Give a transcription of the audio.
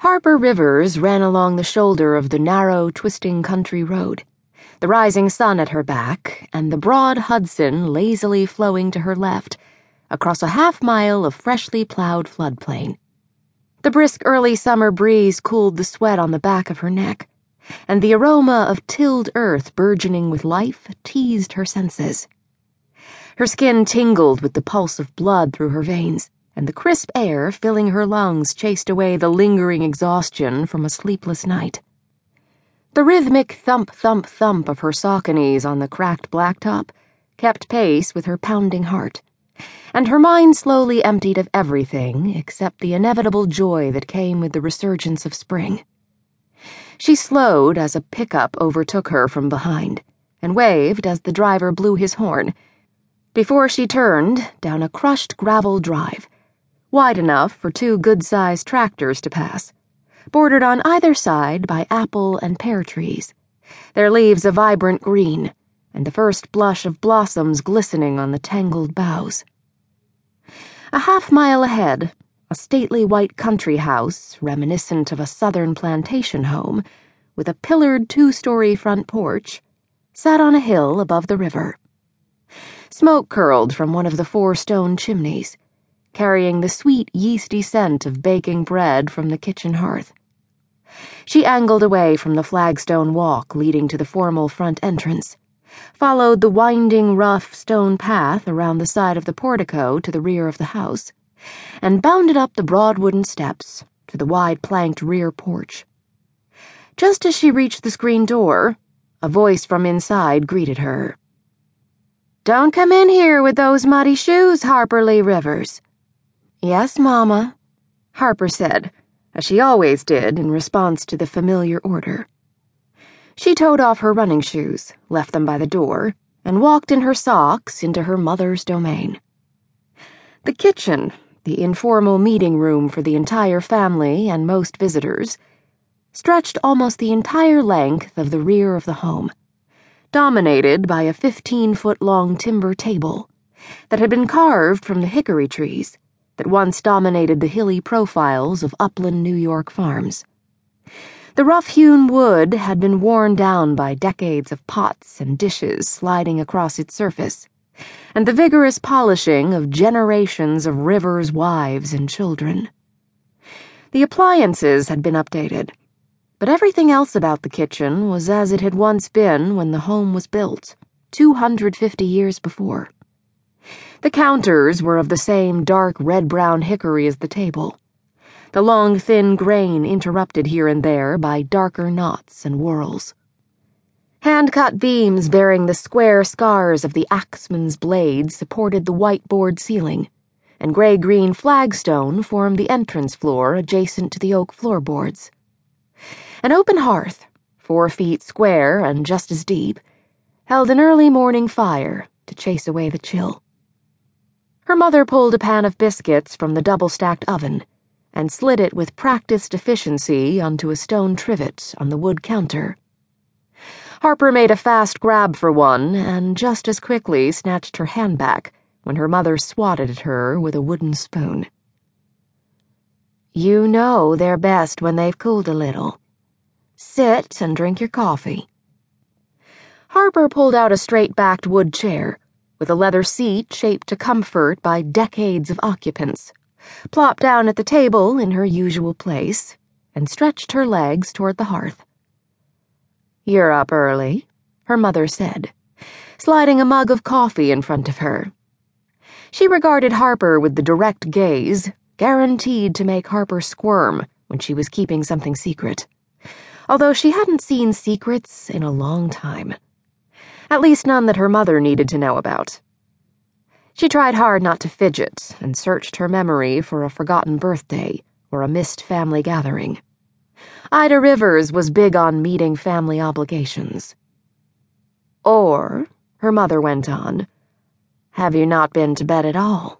Harper Rivers ran along the shoulder of the narrow, twisting country road, the rising sun at her back and the broad Hudson lazily flowing to her left across a half mile of freshly plowed floodplain. The brisk early summer breeze cooled the sweat on the back of her neck, and the aroma of tilled earth burgeoning with life teased her senses. Her skin tingled with the pulse of blood through her veins and the crisp air filling her lungs chased away the lingering exhaustion from a sleepless night. The rhythmic thump thump thump of her Sauconys on the cracked blacktop kept pace with her pounding heart, and her mind slowly emptied of everything except the inevitable joy that came with the resurgence of spring. She slowed as a pickup overtook her from behind and waved as the driver blew his horn before she turned down a crushed gravel drive wide enough for two good sized tractors to pass, bordered on either side by apple and pear trees, their leaves a vibrant green, and the first blush of blossoms glistening on the tangled boughs. A half mile ahead, a stately white country house, reminiscent of a southern plantation home, with a pillared two story front porch, sat on a hill above the river. Smoke curled from one of the four stone chimneys carrying the sweet, yeasty scent of baking bread from the kitchen hearth. She angled away from the flagstone walk leading to the formal front entrance, followed the winding, rough stone path around the side of the portico to the rear of the house, and bounded up the broad wooden steps to the wide planked rear porch. Just as she reached the screen door, a voice from inside greeted her. Don't come in here with those muddy shoes, Harper Lee Rivers. Yes, Mama, Harper said, as she always did in response to the familiar order. She toed off her running shoes, left them by the door, and walked in her socks into her mother's domain. The kitchen, the informal meeting room for the entire family and most visitors, stretched almost the entire length of the rear of the home, dominated by a 15 foot long timber table that had been carved from the hickory trees that once dominated the hilly profiles of upland New York farms. The rough hewn wood had been worn down by decades of pots and dishes sliding across its surface, and the vigorous polishing of generations of Rivers' wives and children. The appliances had been updated, but everything else about the kitchen was as it had once been when the home was built, 250 years before. The counters were of the same dark red brown hickory as the table, the long thin grain interrupted here and there by darker knots and whorls. Hand cut beams bearing the square scars of the axeman's blade supported the white board ceiling, and gray green flagstone formed the entrance floor adjacent to the oak floorboards. An open hearth, four feet square and just as deep, held an early morning fire to chase away the chill. Her mother pulled a pan of biscuits from the double stacked oven and slid it with practiced efficiency onto a stone trivet on the wood counter. Harper made a fast grab for one and just as quickly snatched her hand back when her mother swatted at her with a wooden spoon. You know they're best when they've cooled a little. Sit and drink your coffee. Harper pulled out a straight backed wood chair with a leather seat shaped to comfort by decades of occupants, plopped down at the table in her usual place, and stretched her legs toward the hearth. You're up early, her mother said, sliding a mug of coffee in front of her. She regarded Harper with the direct gaze, guaranteed to make Harper squirm when she was keeping something secret, although she hadn't seen secrets in a long time at least none that her mother needed to know about. She tried hard not to fidget and searched her memory for a forgotten birthday or a missed family gathering. Ida Rivers was big on meeting family obligations. Or, her mother went on, have you not been to bed at all?